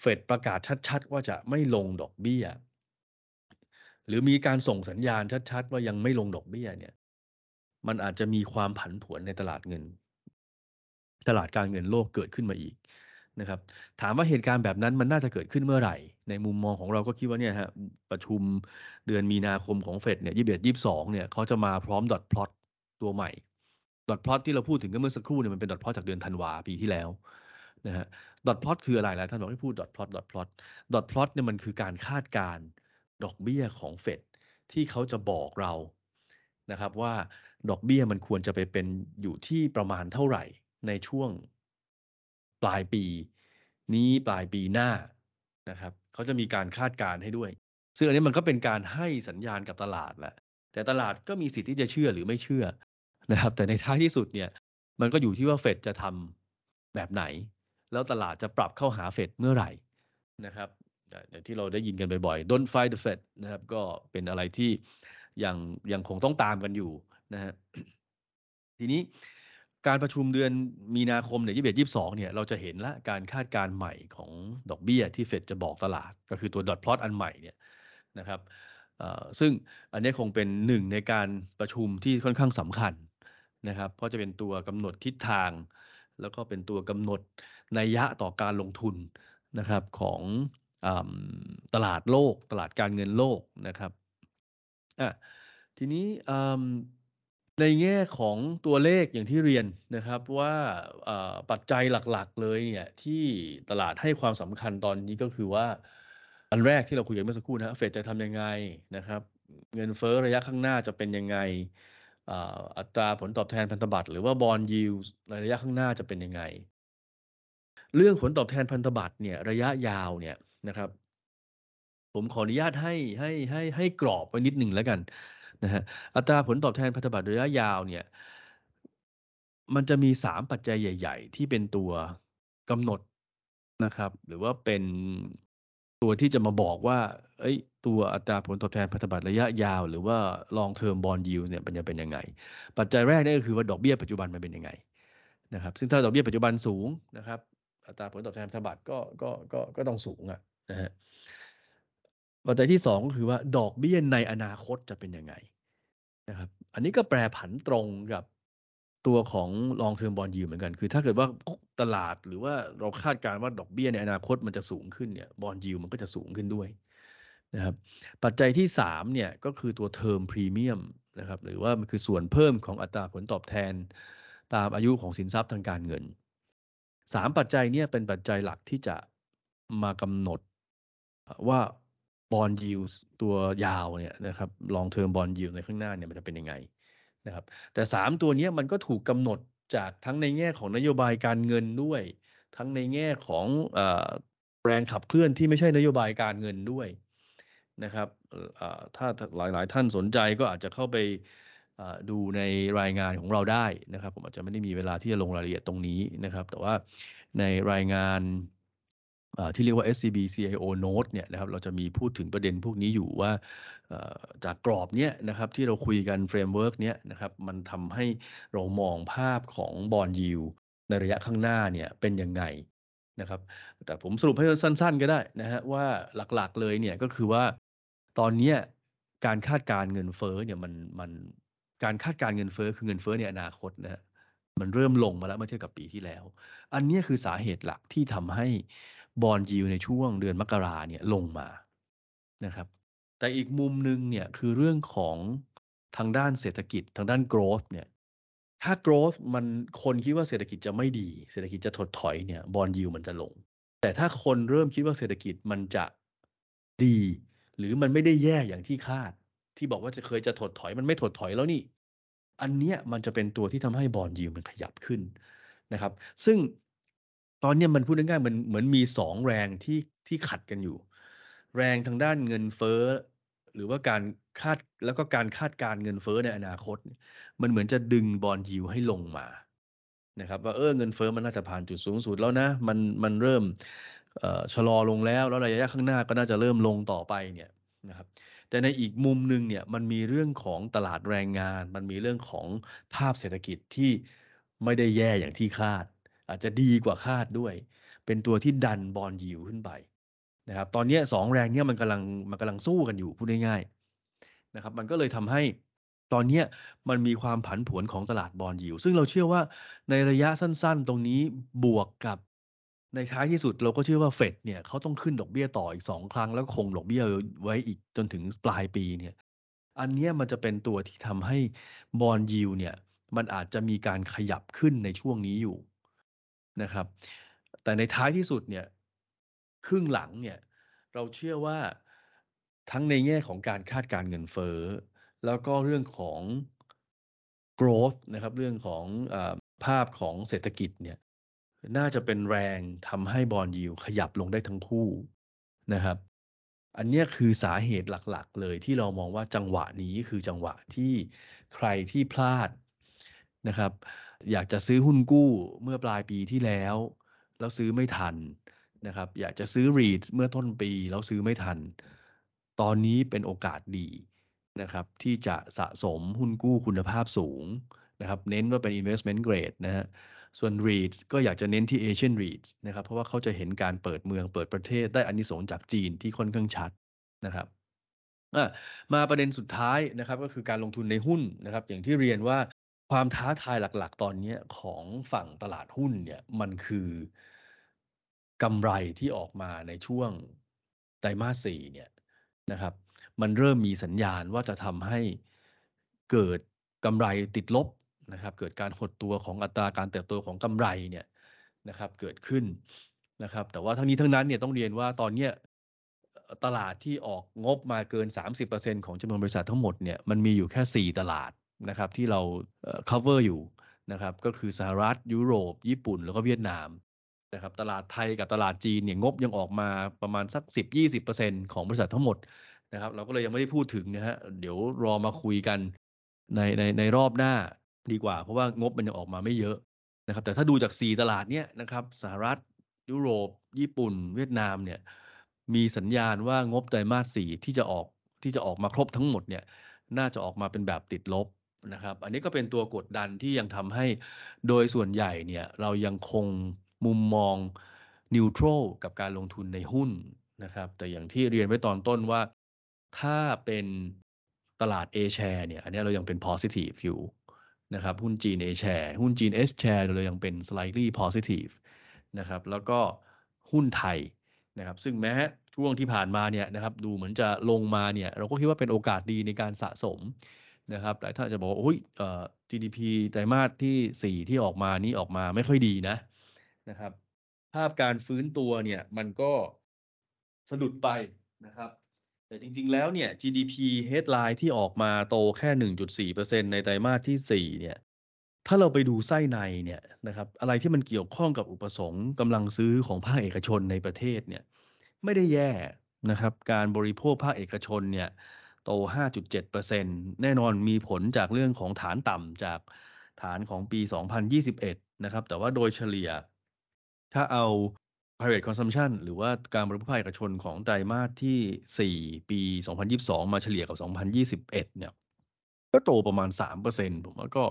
เฟดประกาศชัด ๆ ว่าจะไม่ลงดอกเบี้ย หรือมีการส่งสัญญาณชัด ๆ ว่ายังไม่ลงดอกเบี้ยเนี่ย มันอาจจะมีความผันผวนในตลาดเงิน ตลาดการเงินโลกเกิดขึ้นมาอีกนะครับ ถามว่าเหตุการณ์แบบนั้นมันน่าจะเกิดขึ้นเมื่อไหร่ ในมุมมองของเราก็คิดว่าเนี่ยฮะประชุมเดือนมีนาคมของเฟดเนี่ยยี่สิบเอ็ดยี่สิบสองเนี่ยเขาจะมาพร้อมดอทพลอตตัวใหม่ดอทพลอตที่เราพูดถึงกันเมื่อสักครู่เนี่ยมันเป็นดอทพลอตจากเดือนธันวาปีที่แล้วนะฮะดอทพลอตคืออะไรล่ะท่านบอกให้พูดดอทพลอตดอทพลอตดอทพลอตเนี่ยมันคือการคาดการดอกเบี้ยของเฟดที่เขาจะบอกเรานะครับว่า ดอกเบี้ยมันควรจะไปเป็นอยู่ที่ประมาณเท่าไหร่ในช่วงปลายปี นี้ปลายปีหน้านะครับเขาจะมีการคาดการณ์ให้ด้วย ซึ่งอันนี้มันก็เป็นการให้สัญญาณกับตลาดแหละแต่ตลาดก็มีสิทธิ์ที่จะเชื่อหรือไม่เชื่อนะครับ แต่ในท้ายที่สุดเนี่ยมันก็อยู่ที่ว่าเฟดจะทำแบบไหน แล้วตลาดจะปรับเข้าหาเฟดเมื่อไหร่นะครับอย่างที่เราได้ยินกันบ่อยๆ don't fight the Fed นะครับ ก็เป็นอะไรที่ยังยังคงต้องตามกันอยู่ นะฮะทีนี้การประชุมเดือนมีนาคมเนี่ยยี่สิบเอ็ดยี่สิบสองเนี่ยเราจะเห็นละการคาดการณ์ใหม่ของดอกเบี้ยที่เฟดจะบอกตลาด ก็คือตัวดอทพลอตอันใหม่เนี่ยนะครับซึ่งอันนี้คงเป็นหนึ่งในการประชุมที่ค่อนข้างสำคัญนะครับ เพราะจะเป็นตัวกำหนดทิศทาง แล้วก็เป็นตัวกำหนดนัยยะต่อการลงทุนนะครับของอตลาดโลก ตลาดการเงินโลกนะครับอะทีนี้ ในแง่ของตัวเลขอย่างที่เรียนนะครับว่าปัจจัยหลักๆเลยเนี่ยที่ตลาดให้ความสำคัญตอนนี้ก็คือว่า อันแรกที่เราคุยกันเมื่อสักครู่นะเฟดจะทำยังไงนะครับ เงินเฟ้อระยะข้างหน้าจะเป็นยังไงอัตราผลตอบแทนพันธบัตรหรือว่าบอลยิวระยะข้างหน้าจะเป็นยังไง เรื่องผลตอบแทนพันธบัตรเนี่ยระยะยาวเนี่ยนะครับ ผมขออนุญาตให้ให้ให้ให้กรอบไว้นิดหนึ่งแล้วกัน นะฮะอัตราผลตอบแทนพันธบัตรระยะยาวเนี่ยมันจะมีสามปัจจัยใหญ่ ๆ ที่เป็นตัวกำหนดนะครับ หรือว่าเป็นตัวที่จะมาบอกว่าเอ้ยตัวอัตราผลตอบแทนพันธบัตรระยะยาว หรือว่า long term bond yield เนี่ยมันจะเป็นยังไง ปัจจัยแรกนี่ก็คือว่าดอกเบี้ยปัจจุบันมันเป็นยังไงนะครับ ซึ่งถ้าดอกเบี้ยปัจจุบันสูงนะครับ อัตราผลตอบแทนพันธบัตรก็ก็ก็ก็ต้องสูงอะนะฮะ ปัจจัยที่สองก็คือว่าดอกเบี้ยในอนาคตจะเป็นยังไงนะครับ อันนี้ก็แปรผันตรงกับตัวของ long term bond yield เหมือนกัน คือ ถ้าเกิดว่าตลาดหรือว่าเราคาดการณ์ว่าดอกเบี้ยในอนาคตมันจะสูงขึ้นเนี่ย bond yield มันก็จะสูงขึ้นด้วยนะครับ ปัจจัยที่สามเนี่ยก็คือตัว term premium นะครับ หรือว่ามันคือส่วนเพิ่มของอัตราผลตอบแทน ตามอายุของสินทรัพย์ทางการเงินสามปัจจัยเนี่ยเป็นปัจจัยหลักที่จะมากำหนดว่า บอลยิวตัวยาวเนี่ยนะครับลองเทอมบอลยิวในข้างหน้าเนี่ยมันจะเป็นยังไงนะครับแต่สามตัวนี้มันก็ถูกกำหนดจากทั้งในแง่ของนโยบายการเงินด้วย ทั้งในแง่ของแรงขับเคลื่อนที่ไม่ใช่นโยบายการเงินด้วยนะครับถ้าหลาย ๆ ท่านสนใจก็อาจจะเข้าไปดูในรายงานของเราได้นะครับ ผมอาจจะไม่ได้มีเวลาที่จะลงรายละเอียดตรงนี้นะครับ แต่ว่าในรายงาน ที่เรียกว่า SCB CIO Note เนี่ยนะครับเราจะมีพูดถึงประเด็นพวกนี้อยู่ว่าจากกรอบเนี้ยนะครับที่เราคุยกัน framework เนี้ยนะครับมันทำให้เรามองภาพของ bond yield ในระยะข้างหน้าเนี่ยเป็นยังไงนะครับแต่ผมสรุปให้สั้นๆก็ได้นะฮะว่าหลักๆเลยเนี่ยก็คือว่าตอนนี้การคาดการเงินเฟ้อเนี่ยมันมันการคาดการเงินเฟ้อคือเงินเฟ้อในอนาคตนะมันเริ่มลงมาแล้วเมื่อเทียบกับปีที่แล้ว อันนี้คือสาเหตุหลักที่ทำให้ บอลยิวในช่วงเดือนมกราเนี่ยลงมานะครับ แต่อีกมุมหนึ่งเนี่ยคือเรื่องของทางด้านเศรษฐกิจทางด้าน growth เนี่ยถ้า growth มันคนคิดว่าเศรษฐกิจจะไม่ดี เศรษฐกิจจะถดถอยเนี่ยบอลยิวมันจะลง แต่ถ้าคนเริ่มคิดว่าเศรษฐกิจมันจะดี หรือมันไม่ได้แย่อย่างที่คาด ที่บอกว่าจะเคยจะถดถอยมันไม่ถดถอยแล้วนี่ อันเนี้ยมันจะเป็นตัวที่ทำให้บอลยิวมันขยับขึ้นนะครับ ซึ่ง ตอนนี้มันพูดง่ายๆมันเหมือนมีสองแรงที่ที่ขัดกันอยู่ แรงทางด้านเงินเฟ้อ หรือว่าการคาดแล้วก็การคาดการเงินเฟ้อในอนาคต มันเหมือนจะดึงบอลยิวให้ลงมานะครับว่าเออเงินเฟ้อมันน่าจะผ่านจุดสูงสุดแล้วนะมันมันเริ่มชะลอลงแล้วแล้วระยะข้างหน้าก็น่าจะเริ่มลงต่อไปเนี่ยนะครับแต่ในอีกมุมหนึ่งเนี่ยมันมีเรื่องของตลาดแรงงาน มันมีเรื่องของภาพเศรษฐกิจที่ไม่ได้แย่อย่างที่คาด อาจจะดีกว่าคาดด้วย เป็นตัวที่ดันบอลยิวขึ้นไปนะครับ ตอนนี้สองแรงเนี่ยมันกำลังมันกำลังสู้กันอยู่พูดง่ายๆนะครับ มันก็เลยทำให้ตอนนี้มันมีความผันผวนของตลาดบอลยิว ซึ่งเราเชื่อว่าในระยะสั้นๆ ตรงนี้บวกกับในท้ายที่สุดเราก็เชื่อว่าเฟดเนี่ยเขาต้องขึ้นดอกเบี้ยต่ออีกสองครั้งแล้วคงดอกเบี้ยไว้อีกจนถึงปลายปีเนี่ย อันนี้มันจะเป็นตัวที่ทำให้บอลยิวเนี่ย มันอาจจะมีการขยับขึ้นในช่วงนี้อยู่ นะครับ แต่ในท้ายที่สุดเนี่ยครึ่งหลังเนี่ยเราเชื่อว่าทั้งในแง่ของการคาดการเงินเฟ้อ แล้วก็เรื่องของ growth นะครับ เรื่องของอภาพของเศรษฐกิจเนี่ยน่าจะเป็นแรงทำให้บอลยิวขยับลงได้ทั้งคู่นะครับ อันนี้คือสาเหตุหลักๆ เลยที่เรามองว่าจังหวะนี้คือจังหวะที่ใครที่พลาด นะครับ อยากจะซื้อหุ้นกู้เมื่อปลายปีที่แล้ว แล้วซื้อไม่ทันนะครับ อยากจะซื้อรีดเมื่อต้นปีแล้วซื้อไม่ทัน ตอนนี้เป็นโอกาสดีนะครับ ที่จะสะสมหุ้นกู้คุณภาพสูงนะครับ เน้นว่าเป็น investment grade นะฮะส่วน REITs ก็อยากจะเน้นที่ Asian REITs นะครับ เพราะว่าเขาจะเห็นการเปิดเมืองเปิดประเทศได้อนนี้สงจากจีนที่ค่อนข้างชัดนะครับมาประเด็นสุดท้ายนะครับก็คือการลงทุนในหุ้นนะครับ อย่างที่เรียนว่า ความท้าทายหลัก ๆ ตอนนี้ของฝั่งตลาดหุ้นเนี่ยมันคือกำไรที่ออกมาในช่วงไตรมาสสี่เนี่ยนะครับ มันเริ่มมีสัญญาณว่าจะทำให้เกิดกำไรติดลบนะครับ เกิดการหดตัวของอัตราการเติบโตของกำไรเนี่ยนะครับเกิดขึ้นนะครับ แต่ว่าทั้งนี้ทั้งนั้นเนี่ยต้องเรียนว่าตอนนี้ตลาดที่ออกงบมาเกิน 30%ของจำนวนบริษัททั้งหมดเนี่ยมันมีอยู่แค่ 4 ตลาด นะครับที่เรา cover อยู่นะครับก็คือสหรัฐยุโรป ญี่ปุ่น แล้วก็เวียดนามนะครับตลาดไทยกับตลาดจีนเนี่ยงบยังออกมาประมาณสัก 10-20%ของบริษัททั้งหมดนะครับเราก็เลยยังไม่ได้พูดถึงนะฮะเดี๋ยวรอมาคุยกันในในในรอบหน้าดีกว่า เพราะว่างบมันยังออกมาไม่เยอะนะครับแต่ถ้าดูจาก 4 ตลาดเนี้ยนะครับสหรัฐยุโรป ญี่ปุ่น เวียดนามเนี่ยมีสัญญาณว่างบไตรมาสสี่ที่จะออกที่จะออกมาครบทั้งหมดเนี่ยน่าจะออกมาเป็นแบบติดลบ นะครับ อันนี้ก็เป็นตัวกดดันที่ยังทำให้โดยส่วนใหญ่เนี่ยเรายังคงมุมมองนิวทรัลกับการลงทุนในหุ้นนะครับ แต่อย่างที่เรียนไว้ตอนต้นว่าถ้าเป็นตลาด A share เนี่ย อันนี้เรายังเป็น positive อยู่นะครับ หุ้นจีน A share หุ้นจีน S share เรายังเป็น slightly positive นะครับ แล้วก็หุ้นไทยนะครับ ซึ่งแม้ช่วงที่ผ่านมาเนี่ยนะครับ ดูเหมือนจะลงมาเนี่ย เราก็คิดว่าเป็นโอกาสดีในการสะสม นะครับหลายท่านจะบอกว่าโอ้ย GDP ไตรมาสที่ 4 ที่ออกมานี้ออกมาไม่ค่อยดีนะนะครับ ภาพการฟื้นตัวเนี่ยมันก็สะดุดไปนะครับ แต่จริงๆแล้วเนี่ย GDP headline ที่ออกมาโตแค่ 1.4%ในไตรมาสที่ 4 เนี่ยถ้าเราไปดูไส้ในเนี่ยนะครับอะไรที่มันเกี่ยวข้องกับอุปสงค์กำลังซื้อของภาคเอกชนในประเทศเนี่ยไม่ได้แย่นะครับ การบริโภคภาคเอกชนเนี่ย โต 5.7%แน่นอนมีผลจากเรื่องของฐานต่ำจากฐานของปี 2021 นะครับ แต่ว่าโดยเฉลี่ย ถ้าเอา private consumption หรือว่าการบริโภคภาคเอกชนของไตรมาสที่ 4 ปี 2022 มาเฉลี่ยกับ 2021 เนี่ย ก็โตประมาณ 3%ผมว่าก็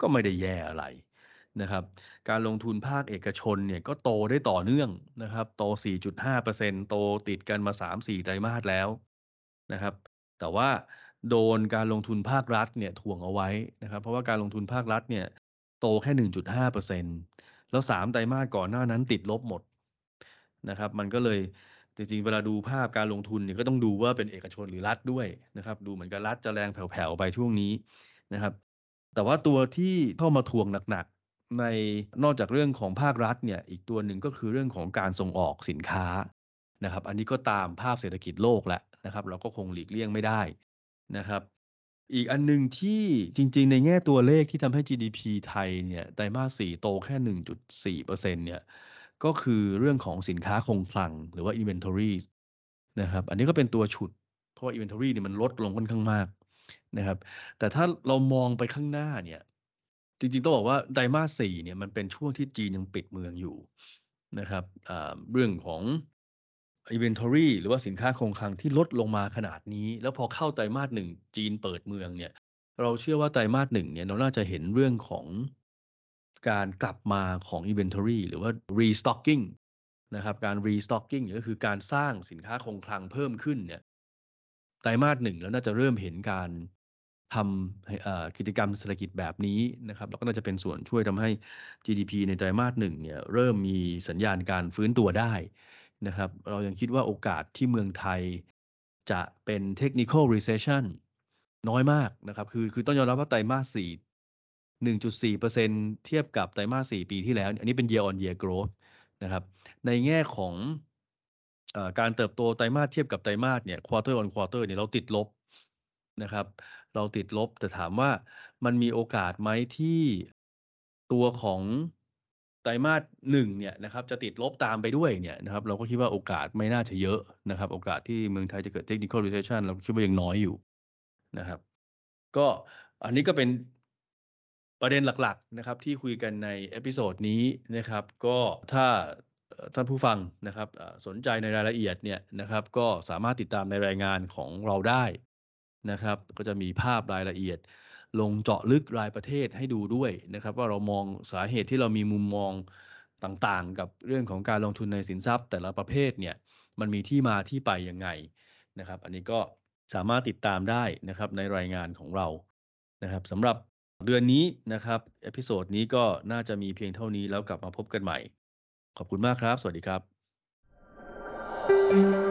ก็ไม่ได้แย่อะไรนะครับ การลงทุนภาคเอกชนเนี่ยก็โตได้ต่อเนื่องนะครับ โต 4.5%โตติดกันมา 3-4 ไตรมาสแล้วนะครับ แต่ว่าโดนการลงทุนภาครัฐเนี่ยถ่วงเอาไว้นะครับ เพราะว่าการลงทุนภาครัฐเนี่ยโตแค่ 1.5%แล้ว 3 ไตรมาสก่อนหน้านั้นติดลบหมดนะครับ มันก็เลยจริงๆ เวลาดูภาพการลงทุนเนี่ยก็ต้องดูว่าเป็นเอกชนหรือรัฐด้วยนะครับ ดูเหมือนกับรัฐจะแรงแผ่วๆไปช่วงนี้นะครับ แต่ว่าตัวที่เข้ามาทวงหนักๆในนอกจากเรื่องของภาครัฐเนี่ยอีกตัวหนึ่งก็คือเรื่องของการส่งออกสินค้านะครับ อันนี้ก็ตามภาพเศรษฐกิจโลกแหล้ว นะครับ เราก็คงหลีกเลี่ยงไม่ได้นะครับ อีกอันหนึ่งที่จริง ๆ ในแง่ตัวเลขที่ทำให้ GDP ไทยเนี่ยไตรมาส4โตแค่ 1.4%เนี่ยก็คือเรื่องของสินค้าคงคลังหรือว่า inventory นะครับ อันนี้ก็เป็นตัวฉุด เพราะว่า inventory เนี่ยมันลดลงค่อนข้างมากนะครับ แต่ถ้าเรามองไปข้างหน้าเนี่ย จริงๆต้องบอกว่าไตรมาส4เนี่ยมันเป็นช่วงที่จีนยังปิดเมืองอยู่นะครับเรื่องของ inventory หรือว่าสินค้าคงคลังที่ลดลงมาขนาดนี้ แล้วพอเข้าไตรมาสหนึ่งจีนเปิดเมืองเนี่ย เราเชื่อว่าไตรมาสหนึ่งเนี่ยเราน่าจะเห็นเรื่องของการกลับมาของ inventory หรือว่า restocking นะครับการ restocking ก็คือการสร้างสินค้าคงคลังเพิ่มขึ้นเนี่ยไตรมาสหนึ่งแล้วน่าจะเริ่มเห็นการทำกิจกรรมเศรษฐกิจแบบนี้นะครับแล้วก็น่าจะเป็นส่วนช่วยทำให้ GDP ในไตรมาสหนึ่งเนี่ยเริ่มมีสัญญาณการฟื้นตัวได้ นะครับ เรายังคิดว่าโอกาสที่เมืองไทยจะเป็น technical recession น้อยมากนะครับ คือคือต้องยอมรับว่าไตรมาส4 1.4%เทียบกับไตรมาส4ปีที่แล้ว อันนี้เป็น year on year growth นะครับ ในแง่ของอการเติบโตไตรมาสเทียบกับไตรมาสเนี่ย quarter on quarter เนี่ยเราติดลบนะครับ เราติดลบแต่ถามว่ามันมีโอกาสไหมที่ตัวของ ไตรมาสหนึ่งเนี่ยนะครับจะติดลบตามไปด้วยเนี่ยนะครับเราก็คิดว่าโอกาสไม่น่าจะเยอะนะครับ โอกาสที่เมืองไทยจะเกิด technical recession เราคิดว่ายังน้อยอยู่นะครับ ก็อันนี้ก็เป็นประเด็นหลักๆนะครับที่คุยกันใน episode นี้นะครับ ก็ถ้าท่านผู้ฟังนะครับสนใจในรายละเอียดเนี่ยนะครับ ก็สามารถติดตามในรายงานของเราได้นะครับ ก็จะมีภาพรายละเอียด ลงเจาะลึกรายประเทศให้ดูด้วยนะครับ ว่าเรามองสาเหตุที่เรามีมุมมองต่างๆ กับเรื่องของการลงทุนในสินทรัพย์ แต่ละประเภทเนี่ยมันมีที่มาที่ไปยังไงนะครับ อันนี้ก็สามารถติดตามได้นะครับในรายงานของเรานะครับสำหรับเดือนนี้นะครับ episode นี้ก็น่าจะมีเพียงเท่านี้แล้วกลับมาพบกันใหม่ ขอบคุณมากครับ สวัสดีครับ